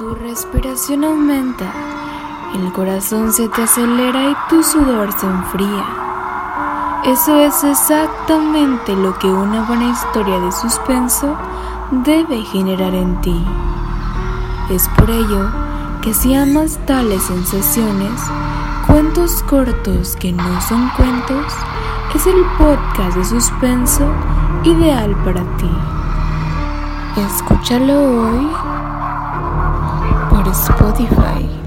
Tu respiración aumenta, el corazón se te acelera y tu sudor se enfría. Eso es exactamente lo que una buena historia de suspenso debe generar en ti. Es por ello que si amas tales sensaciones, cuentos cortos que no son cuentos, es el podcast de suspenso ideal para ti. Escúchalo hoy Spotify.